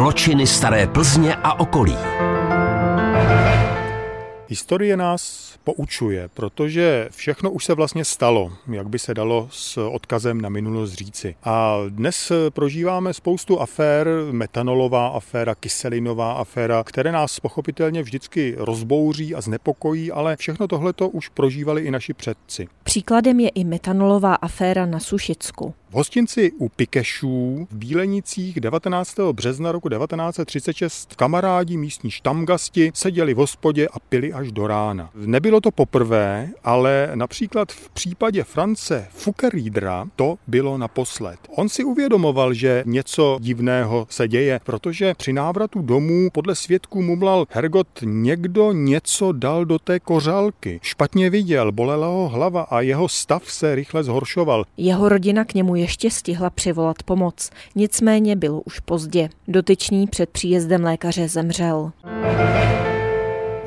Zločiny staré Plzně a okolí. Historie nás poučuje, protože všechno už se vlastně stalo, jak by se dalo s odkazem na minulost říci. A dnes prožíváme spoustu afér, metanolová aféra, kyselinová aféra, které nás pochopitelně vždycky rozbouří a znepokojí, ale všechno tohleto už prožívali i naši předci. Příkladem je i metanolová aféra na Sušicku. V hostinci u Pikešů v Bílenicích 19. března roku 1936 kamarádi místní štamgasti seděli v hospodě a pili až do rána. Nebylo to poprvé, ale například v případě France Fukerídra to bylo naposled. On si uvědomoval, že něco divného se děje, protože při návratu domů podle svědků mumlal Hergot někdo něco dal do té kořálky. Špatně viděl, bolela ho hlava a jeho stav se rychle zhoršoval. Jeho rodina k němu ještě stihla přivolat pomoc. Nicméně bylo už pozdě. Dotyčný před příjezdem lékaře zemřel.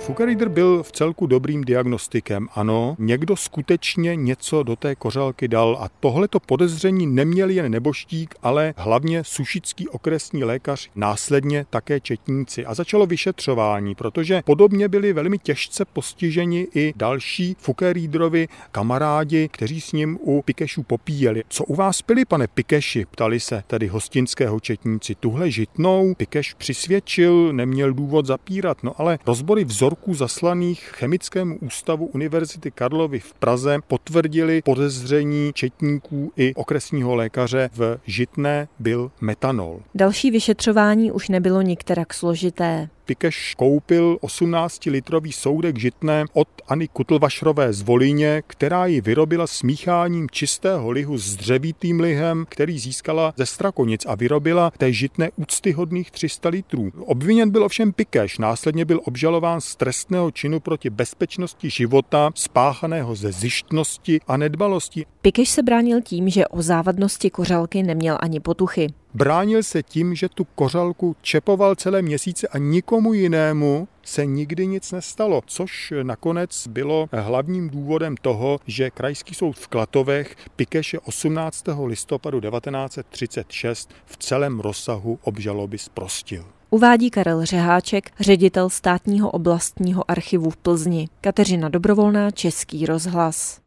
Fugerider byl v celku dobrým diagnostikem. Ano, někdo skutečně něco do té kořálky dal a tohleto podezření neměl jen neboštík, ale hlavně sušický okresní lékař, následně také četníci. A začalo vyšetřování, protože podobně byli velmi těžce postiženi i další Fukerídrovi kamarádi, kteří s ním u Pikešu popíjeli. Co u vás pili, pane Pikeši? Ptali se tedy hostinského četníci. Tuhle žitnou Pikeš přisvědčil, neměl důvod zapírat, no ale rozbory vzor vzorků zaslaných Chemickému ústavu Univerzity Karlovy v Praze potvrdili podezření četníků i okresního lékaře v žitné byl metanol. Další vyšetřování už nebylo nikterak složité. Pikeš koupil 18-litrový soudek žitné odAny Kutlvašrové z Volíně, která ji vyrobila smícháním čistého lihu s dřevitým lihem, který získala ze Strakonic a vyrobila té žitné úctyhodných 300 litrů. Obviněn byl ovšem Pikeš, následně byl obžalován z trestného činu proti bezpečnosti života, spáchaného ze zjištnosti a nedbalosti. Pikeš se bránil tím, že o závadnosti kořalky neměl ani potuchy. Bránil se tím, že tu kořalku čepoval celé měsíce a nikomu jinému se nikdy nic nestalo, což nakonec bylo hlavním důvodem toho, že Krajský soud v Klatovech Pikeše 18. listopadu 1936 v celém rozsahu obžaloby zprostil. Uvádí Karel Řeháček, ředitel státního oblastního archivu v Plzni. Kateřina Dobrovolná, Český rozhlas.